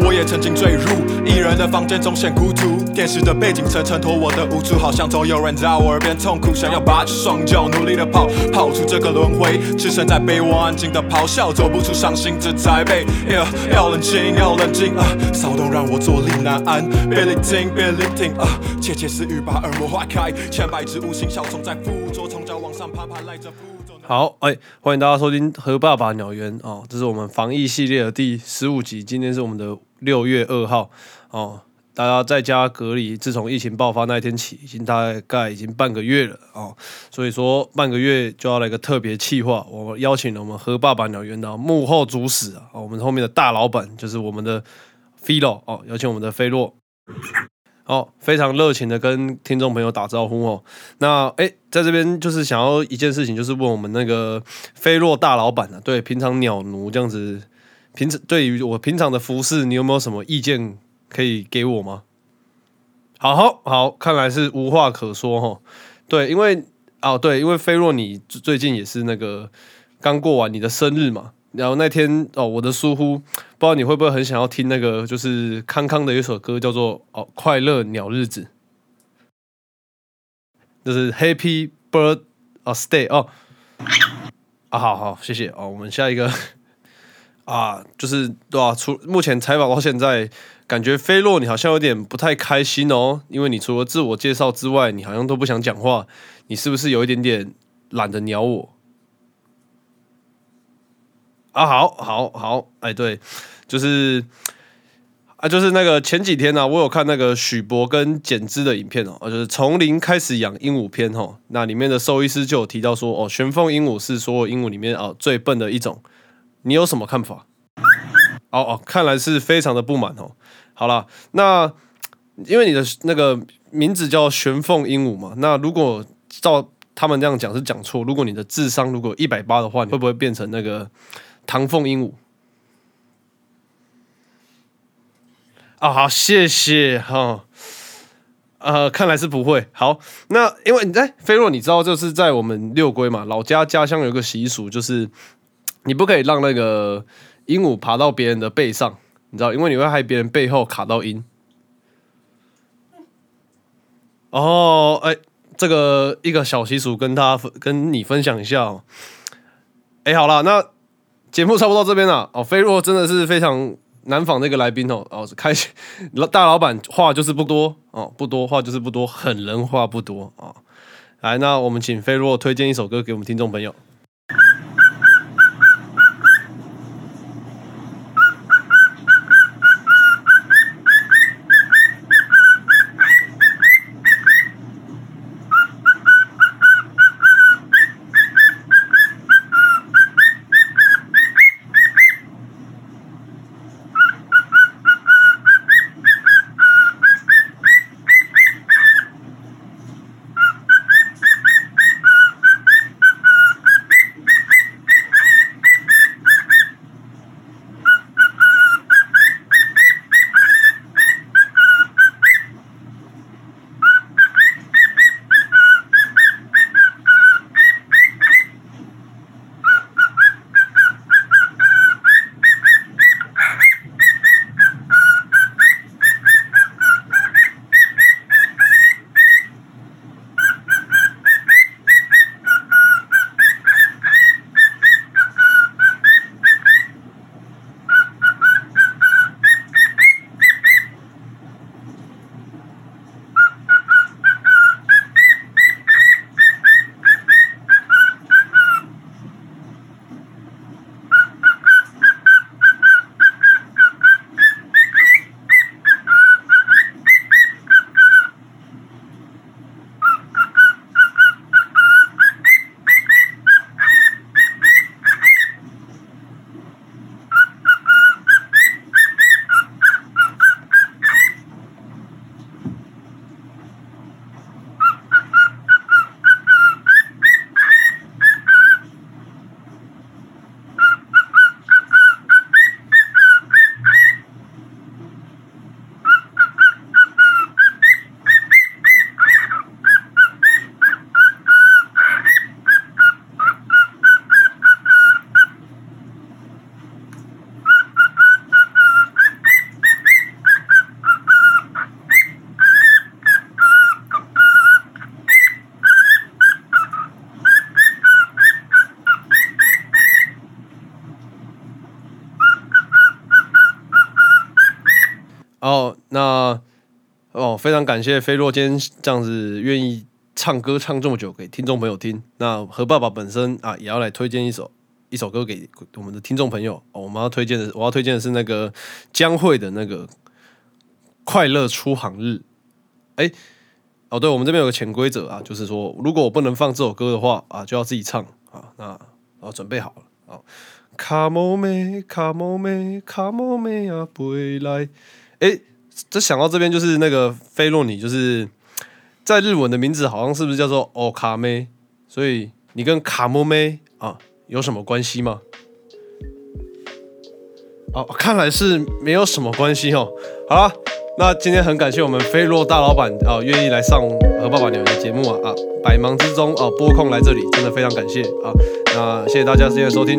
我也曾经坠入一人的房间中显孤独，电视的背景层衬托我的无助，好像总有人在我耳边痛苦，想要拔起双脚努力的跑，跑出这个轮回，置身在被窝安静的咆哮，走不出伤心这台北。Yeah，要冷静，要冷静啊，骚动让我坐立难安，别聆听，别聆听啊，窃窃私语把耳膜划开，千百只无形小虫在附着，从脚往上爬，爬赖着负重。好，哎、欢迎大家收听《和爸爸鸟园》哦，这是我们防疫系列的第十五集，今天是我们的六月二号哦。大家在家隔离，自从疫情爆发那一天起，已经大概已经半个月了哦，所以说半个月就要来个特别企划，我们邀请了我们和爸爸鸟园的幕后主使啊、哦，我们后面的大老板就是我们的菲洛哦，邀请我们的菲洛。哦，非常热情的跟听众朋友打招呼哦。那哎，在这边就是想要一件事情，就是问我们那个菲洛大老板啊，对平常鸟奴这样子，平时对于我平常的服饰，你有没有什么意见可以给我吗？好好好，看来是无话可说哈。对，因为哦对，因为菲洛你最近也是那个刚过完你的生日嘛，然后那天哦，我的疏忽，不知道你会不会很想要听那个，就是康康的一首歌，叫做哦《快乐鸟日子》，就是 Happy Bird 哦 Stay 哦。啊，好好谢谢。哦，我们下一个。啊，就是对吧、除目前采访到现在，感觉菲洛你好像有点不太开心哦，因为你除了自我介绍之外，你好像都不想讲话，你是不是有一点点懒得鸟我？啊，好，好，好，哎，对，就是啊，就是那个前几天呢、我有看那个许博跟简之的影片哦，就是从零开始养鹦鹉篇哦，那里面的兽医师就有提到说，哦，玄凤鹦鹉是所有鹦鹉里面哦最笨的一种，你有什么看法？哦哦，看来是非常的不满哦。好了，那因为你的那个名字叫玄凤鹦鹉嘛，那如果照他们这样讲是讲错，如果你的智商如果一百八的话，你会不会变成那个唐凤鹦鹉？啊、好，谢谢哈。呃，看来是不会。好，那因为你在菲若，你知道就是在我们六龟嘛，老家家乡有个习俗，就是你不可以让那个鹦鹉爬到别人的背上，你知道，因为你会害别人背后卡到音。哦，哎，这个一个小习俗跟他跟你分享一下哦。哎，好了，那节目差不多到这边了。哦，菲若真的是非常难访的一个来宾哦。哦，开心大老板话就是不多哦，不多话就是不多，狠人话不多哦。来，那我们请菲若推荐一首歌给我们听众朋友。哦，非常感谢飞洛今天这样子愿意唱歌唱这么久给听众朋友听。那何爸爸本身啊，也要来推荐一首一首歌给我们的听众朋友哦。我们要推荐的，我要推荐的是那个江蕙的那个《快乐出航日》。哎，哦，对，我们这边有个潜规则啊，就是说，如果我不能放这首歌的话啊，就要自己唱啊。那哦，准备好了啊。卡莫梅，卡莫梅，卡莫梅啊，回来。哎，这想到这边就是那个菲洛尼，就是在日文的名字好像是不是叫做哦卡梅？所以你跟卡莫梅啊有什么关系吗？哦，看来是没有什么关系哦。好了，那今天很感谢我们菲洛大老板啊，愿意来上和爸爸聊的节目啊啊，百忙之中啊拨空来这里，真的非常感谢啊。那谢谢大家今天的收听。